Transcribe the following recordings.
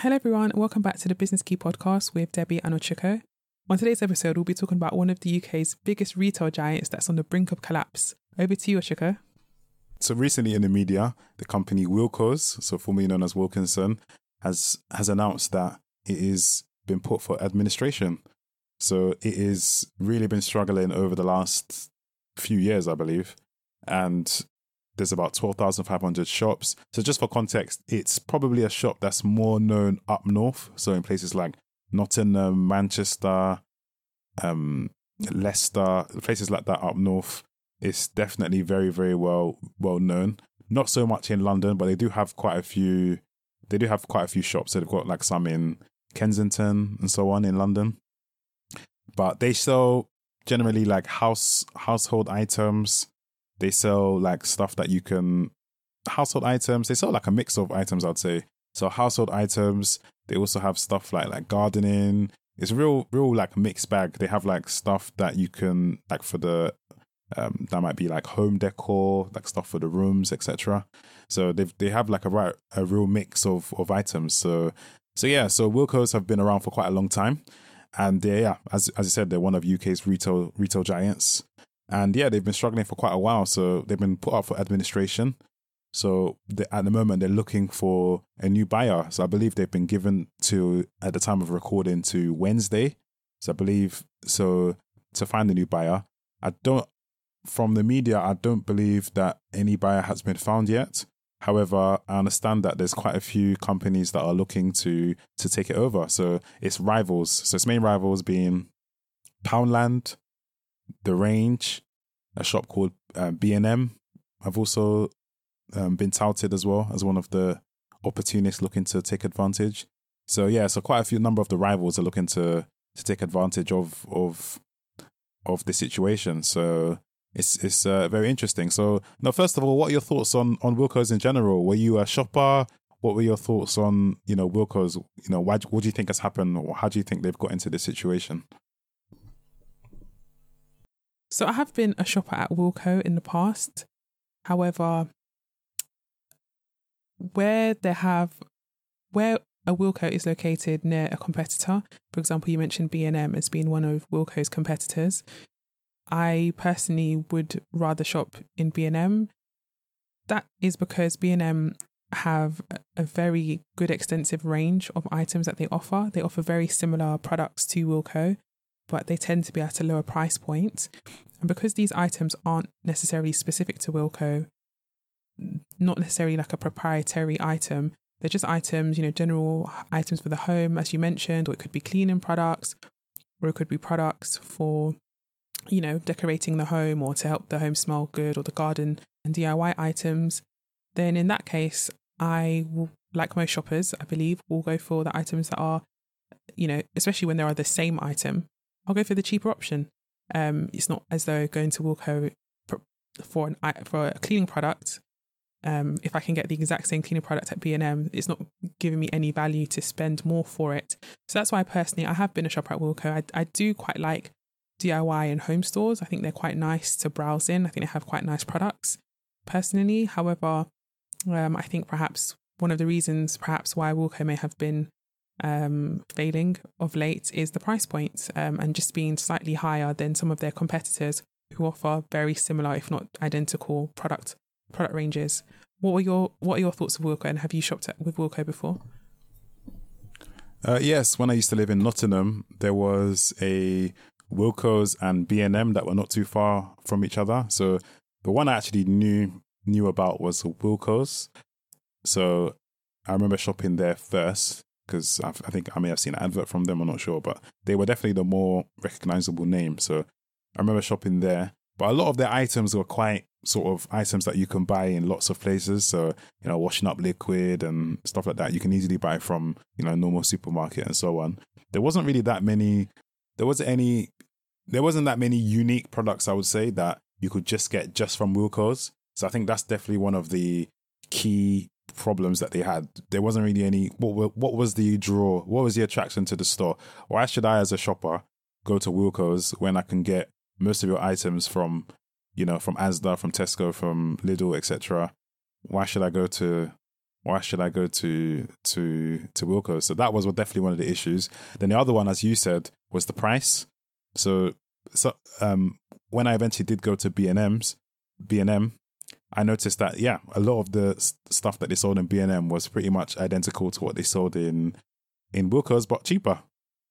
Hello, everyone, welcome back to the Business Key podcast with Debbie and. On today's episode, we'll be talking about one of the UK's biggest retail giants that's on the brink of collapse. Over to you, Ochiko. So recently in the media, the company Wilko's, so formerly known as Wilkinson, has has announced that it is been put for administration. So it is really been struggling over the last few years, I believe, and there's about 12,500 shops. So just for context, it's probably a shop that's more known up north. So in places like Nottingham, Manchester, um, Leicester, places like that up north, it's definitely very, very well well known. Not so much in London, but they do have quite a few. They do have quite a few shops. So they've got like some in Kensington and so on in London. But they sell generally like house household items, they sell like stuff that you can household items. They sell like a mix of items, I'd say. So household items. They also have stuff like like gardening. It's real, real like mixed bag. They have like stuff that you can like for the um that might be like home decor, like stuff for the rooms, etc. So they they have like a right a real mix of of items. So so yeah, so Wilko's have been around for quite a long time, and they yeah, as as I said, they're one of UK's retail retail giants. And yeah, they've been struggling for quite a while. So they've been put up for administration. So they, at the moment, they're looking for a new buyer. So I believe they've been given to, at the time of recording, to Wednesday. So I believe, so to find a new buyer. I don't, from the media, I don't believe that any buyer has been found yet. However, I understand that there's quite a few companies that are looking to to take it over. So it's rivals. So its main rivals being Poundland, the Range, a shop called uh, B&M. I've also um, been touted as well as one of the opportunists looking to take advantage. So yeah, so quite a few number of the rivals are looking to to take advantage of of of the situation. So it's it's uh, very interesting. So now, first of all, what are your thoughts on on Wilko's in general? Were you a shopper? What were your thoughts on you know Wilko's? You know, why, what do you think has happened, or how do you think they've got into this situation? So I have been a shopper at Wilko in the past. However, where they have where a Wilko is located near a competitor, for example, you mentioned B&M as being one of Wilko's competitors. I personally would rather shop in B&M. That is because B&M have a very good extensive range of items that they offer. They offer very similar products to Wilko, but they tend to be at a lower price point. And because these items aren't necessarily specific to Wilko, not necessarily like a proprietary item, they're just items, you know, general items for the home, as you mentioned, or it could be cleaning products, or it could be products for, you know, decorating the home or to help the home smell good, or the garden and DIY items. Then in that case, I like most shoppers, I believe, will go for the items that are, you know, especially when they are the same item, I'll go for the cheaper option. Um, it's not as though going to Wilko for an for a cleaning product. Um, if I can get the exact same cleaning product at B and M, it's not giving me any value to spend more for it. So that's why personally, I have been a shopper at Wilko. I, I do quite like DIY and home stores. I think they're quite nice to browse in. I think they have quite nice products. Personally, however, um, I think perhaps one of the reasons, perhaps why Wilko may have been um, failing of late is the price point um, and just being slightly higher than some of their competitors who offer very similar, if not identical, product product ranges. What were your What are your thoughts of Wilko, and have you shopped at, with Wilko before? Uh, yes, when I used to live in Nottingham, there was a Wilko's and B and M that were not too far from each other. So the one I actually knew knew about was Wilko's. So I remember shopping there first because I think I may have seen an advert from them. I'm not sure, but they were definitely the more recognizable name. So I remember shopping there. But a lot of their items were quite sort of items that you can buy in lots of places. So, you know, washing up liquid and stuff like that, you can easily buy from, you know, normal supermarket and so on. There wasn't really that many, there wasn't any, there wasn't that many unique products, I would say, that you could just get just from Wilko's. So I think that's definitely one of the key problems that they had. There wasn't really any. What what was the draw? What was the attraction to the store? Why should I, as a shopper, go to Wilko's when I can get most of your items from, you know, from Asda, from Tesco, from Lidl, etc. Why should I go to, why should I go to to to Wilko? So that was definitely one of the issues. Then the other one, as you said, was the price. So so um, when I eventually did go to B and M's, B and M, I noticed that yeah, a lot of the stuff that they sold in B and M was pretty much identical to what they sold in in Wilko's, but cheaper.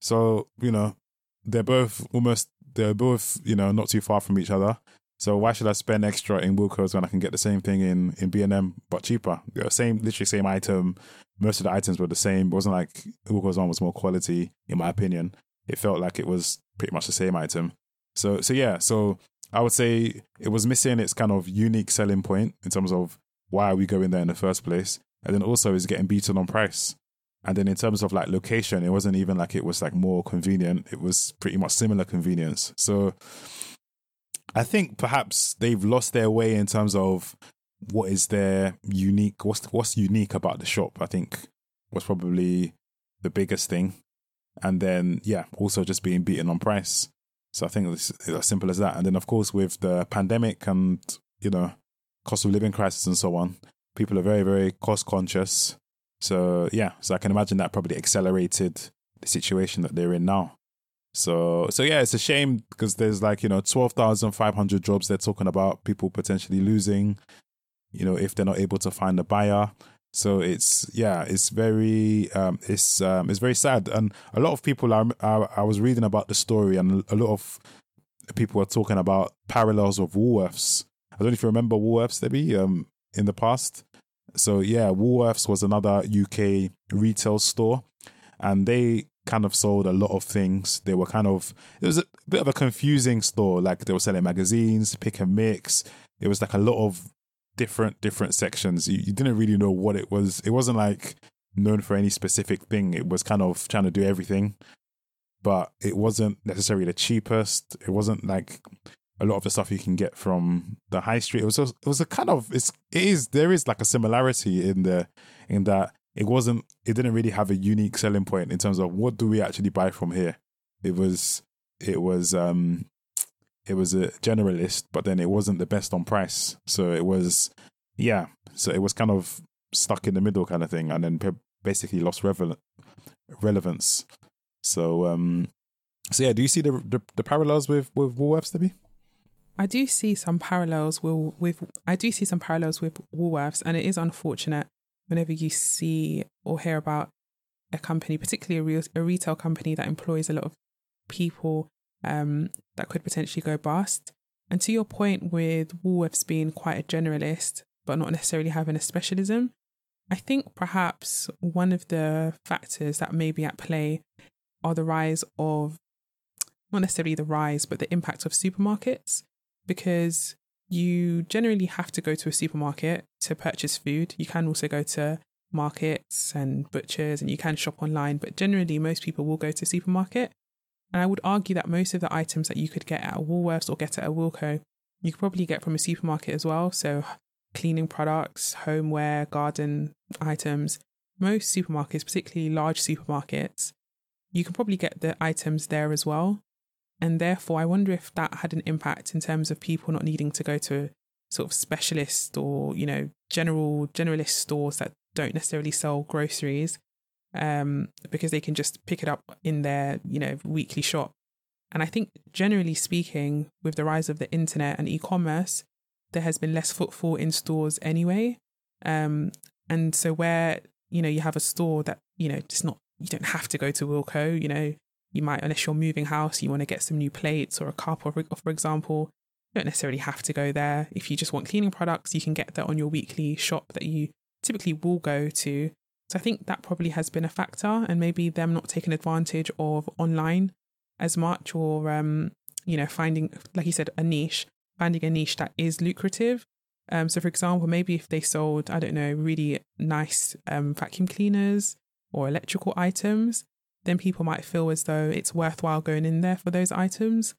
So you know, they're both almost they're both you know not too far from each other. So why should I spend extra in Wilko's when I can get the same thing in in B and M but cheaper? You know, same, literally same item. Most of the items were the same. It wasn't like Wilko's one was more quality, in my opinion. It felt like it was pretty much the same item. So so yeah, so I would say it was missing its kind of unique selling point in terms of why are we going there in the first place, and then also is getting beaten on price. And then in terms of like location, it wasn't even like it was like more convenient. It was pretty much similar convenience. So I think perhaps they've lost their way in terms of what is their unique what's what's unique about the shop. I think was probably the biggest thing. And then yeah, also just being beaten on price. So I think it's as simple as that. And then of course with the pandemic and you know cost of living crisis and so on, people are very very cost conscious. So yeah, so I can imagine that probably accelerated the situation that they're in now. So so yeah, it's a shame because there's like you know twelve thousand five hundred jobs they're talking about people potentially losing, you know, if they're not able to find a buyer. So it's yeah, it's very um, it's um, it's very sad, and a lot of people are, are I was reading about the story, and a lot of people were talking about parallels of Woolworths. I don't know if you remember Woolworths, Debbie, um, in the past. So yeah, Woolworths was another UK retail store, and they kind of sold a lot of things. They were kind of it was a bit of a confusing store. Like they were selling magazines, pick and mix. It was like a lot of different different sections. You, you didn't really know what it was. It wasn't like known for any specific thing. It was kind of trying to do everything, but it wasn't necessarily the cheapest. It wasn't like a lot of the stuff you can get from the high street. It was just, it was a kind of it's it is there is like a similarity in the in that it wasn't it didn't really have a unique selling point in terms of what do we actually buy from here it was it was um it was a generalist but then it wasn't the best on price so it was yeah so it was kind of stuck in the middle kind of thing and then basically lost revel- relevance so um so yeah do you see the the, the parallels with with Woolworths Debbie? I do see some parallels with, with I do see some parallels with Woolworths and it is unfortunate whenever you see or hear about a company, particularly a, real, a retail company that employs a lot of people um, that could potentially go bust. And to your point with Woolworths being quite a generalist, but not necessarily having a specialism, I think perhaps one of the factors that may be at play are the rise of, not necessarily the rise, but the impact of supermarkets. Because you generally have to go to a supermarket to purchase food. You can also go to markets and butchers and you can shop online, but generally, most people will go to supermarket. And I would argue that most of the items that you could get at a Woolworths or get at a Wilko, you could probably get from a supermarket as well. So, cleaning products, homeware, garden items, most supermarkets, particularly large supermarkets, you can probably get the items there as well. And therefore, I wonder if that had an impact in terms of people not needing to go to sort of specialist or, you know, general generalist stores that don't necessarily sell groceries um, because they can just pick it up in their, you know, weekly shop. And I think generally speaking, with the rise of the internet and e-commerce, there has been less footfall in stores anyway. Um, and so where, you know, you have a store that, you know, just not you don't have to go to Wilko, you know, you might, unless you're moving house, you want to get some new plates or a cup, or for example, you don't necessarily have to go there. If you just want cleaning products, you can get that on your weekly shop that you typically will go to. So I think that probably has been a factor, and maybe them not taking advantage of online as much, or um, you know, finding, like you said, a niche, finding a niche that is lucrative. Um, so for example, maybe if they sold, I don't know, really nice um, vacuum cleaners or electrical items, then people might feel as though it's worthwhile going in there for those items.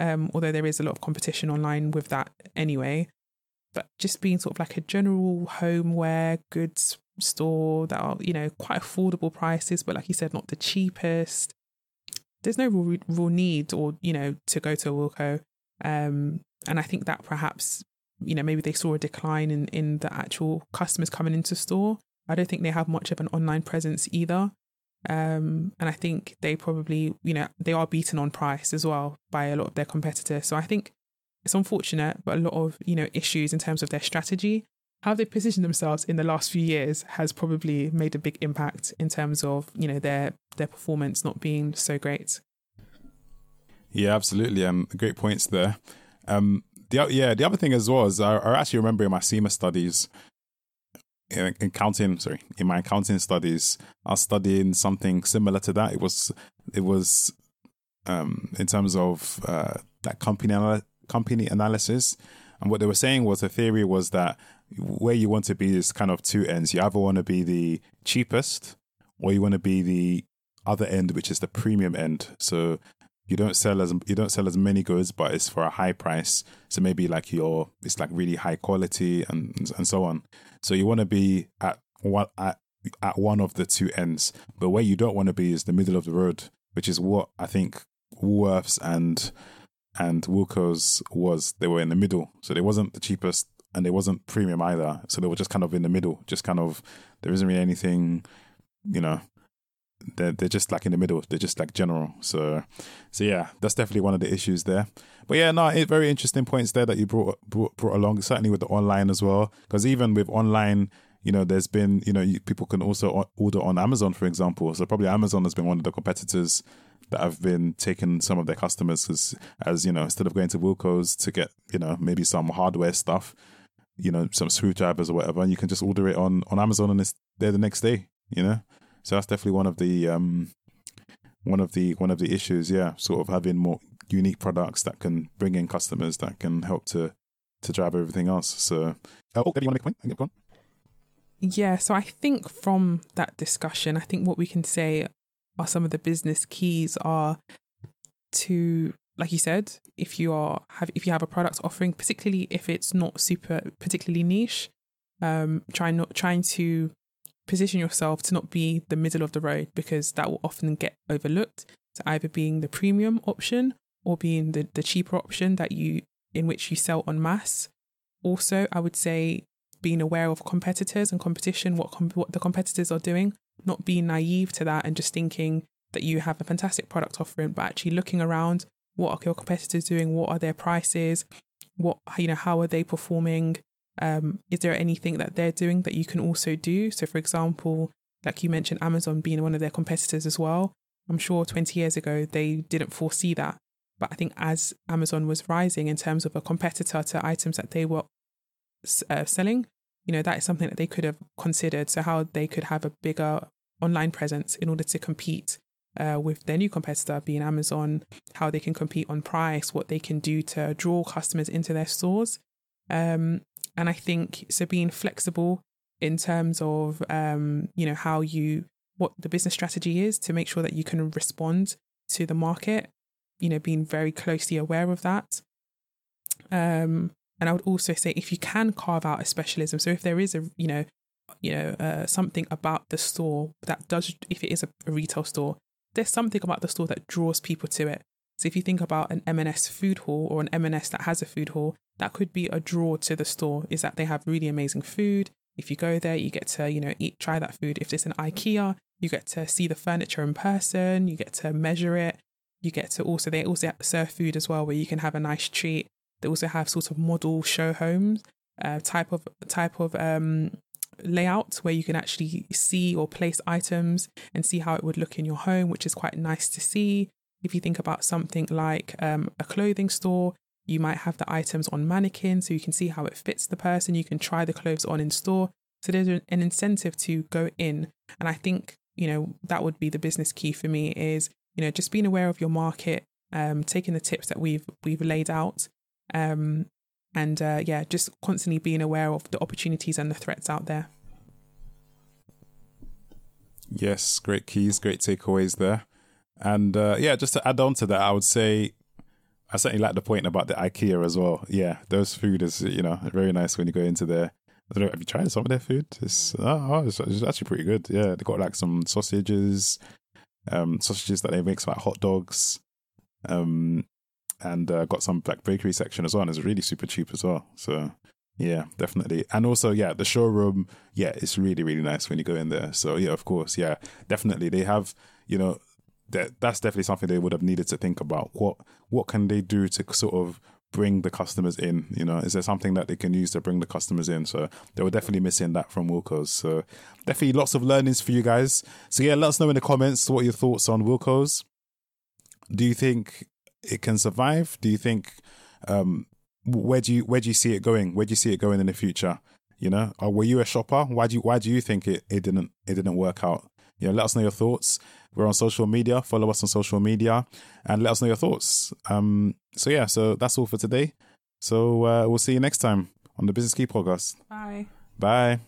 Um, although there is a lot of competition online with that anyway. But just being sort of like a general homeware goods store that are, you know, quite affordable prices, but like you said, not the cheapest. There's no real, real need or, you know, to go to a Wilko. Um, and I think that perhaps, you know, maybe they saw a decline in, in the actual customers coming into store I don't think they have much of an online presence either. Um, and I think they probably, you know, they are beaten on price as well by a lot of their competitors. So I think it's unfortunate, but a lot of, you know, issues in terms of their strategy. How they positioned themselves in the last few years has probably made a big impact in terms of, you know, their their performance not being so great. Yeah, absolutely. Um, great points there. Um, the yeah, the other thing as well is I, I actually remember in my CIMA studies, in, in sorry, in my accounting studies, I was studying something similar to that. It was it was um, in terms of uh, that company company analysis, and what they were saying was the theory was that where you want to be is kind of two ends. You either want to be the cheapest, or you want to be the other end, which is the premium end. So you don't sell as you don't sell as many goods, but it's for a high price. So maybe like your it's like really high quality and and so on. So you want to be at one at at one of the two ends. But where you don't want to be is the middle of the road, which is what I think Woolworths and and Wilko's was. They were in the middle, so they wasn't the cheapest and it wasn't premium either. So they were just kind of in the middle, just kind of there isn't really anything, you know, they're they're just like in the middle. They're just like general. So so yeah, that's definitely one of the issues there. But yeah, no, it, very interesting points there that you brought brought, brought along. Certainly with the online as well, because even with online. You know, there's been, you know, you, people can also order on Amazon, for example. So probably Amazon has been one of the competitors that have been taking some of their customers because, as you know, instead of going to Wilko's to get, you know, maybe some hardware stuff, you know, some screwdrivers or whatever, and you can just order it on on Amazon and it's there the next day. You know, so that's definitely one of the um, one of the one of the issues. Yeah, sort of having more unique products that can bring in customers that can help to to drive everything else. So, oh, you want to make a point? Yeah, so I think from that discussion, I think what we can say are some of the business keys are to like you said, if you are have if you have a product offering, particularly if it's not super particularly niche, um, try not trying to position yourself to not be the middle of the road because that will often get overlooked. To either being the premium option or being the, the cheaper option that you in which you sell en masse. Also, I would say being aware of competitors and competition, what com- what the competitors are doing, not being naive to that and just thinking that you have a fantastic product offering, but actually looking around, what are your competitors doing? What are their prices? What you know, how are they performing? Um, is there anything that they're doing that you can also do? So, for example, like you mentioned, Amazon being one of their competitors as well. I'm sure 20 years ago they didn't foresee that. But I think as Amazon was rising in terms of a competitor to items that they were uh, selling, you know, that is something that they could have considered. So, how they could have a bigger online presence in order to compete uh, with their new competitor being Amazon, how they can compete on price, what they can do to draw customers into their stores. Um, and I think so being flexible in terms of um, you know how you what the business strategy is to make sure that you can respond to the market, you know, being very closely aware of that. Um, and I would also say if you can carve out a specialism, so if there is a you know you know uh, something about the store that does if it is a, a retail store, there's something about the store that draws people to it. So if you think about an M&S food hall or an M&S that has a food hall, that could be a draw to the store is that they have really amazing food. If you go there, you get to, you know, eat, try that food. If it's an IKEA, you get to see the furniture in person, you get to measure it. You get to also, they also serve food as well where you can have a nice treat. They also have sort of model show homes, uh, type of, type of, um, layout where you can actually see or place items and see how it would look in your home, which is quite nice to see. If you think about something like um, a clothing store, you might have the items on mannequins so you can see how it fits the person. You can try the clothes on in store. So there's an incentive to go in. And I think, you know, that would be the business key for me is, you know, just being aware of your market, um, taking the tips that we've we've laid out. Um, and uh, yeah, just constantly being aware of the opportunities and the threats out there. Yes, great keys, great takeaways there. And uh, yeah, just to add on to that, I would say I certainly like the point about the IKEA as well. Yeah, those food is you know very nice when you go into there. I don't know, have you tried some of their food? It's, oh, it's, it's actually pretty good. Yeah, they got like some sausages, um, sausages that they mix like hot dogs, um, and uh, got some like bakery section as well. And it's really super cheap as well. So Yeah, definitely. And also, yeah, the showroom, yeah, it's really, really nice when you go in there. So, yeah, of course, yeah, definitely. They have, you know, that that's definitely something they would have needed to think about. What what can they do to sort of bring the customers in? You know, is there something that they can use to bring the customers in? So they were definitely missing that from Wilko's. So definitely lots of learnings for you guys. So yeah, let us know in the comments what your thoughts on Wilko's. Do you think it can survive? Do you think um where do you where do you see it going? Where do you see it going in the future? You know, or were you a shopper? Why do you why do you think it, it didn't it didn't work out? You know, let us know your thoughts. We're on social media. Follow us on social media and let us know your thoughts. Um, so yeah, so that's all for today. So uh, we'll see you next time on the Business Key podcast. Bye. Bye.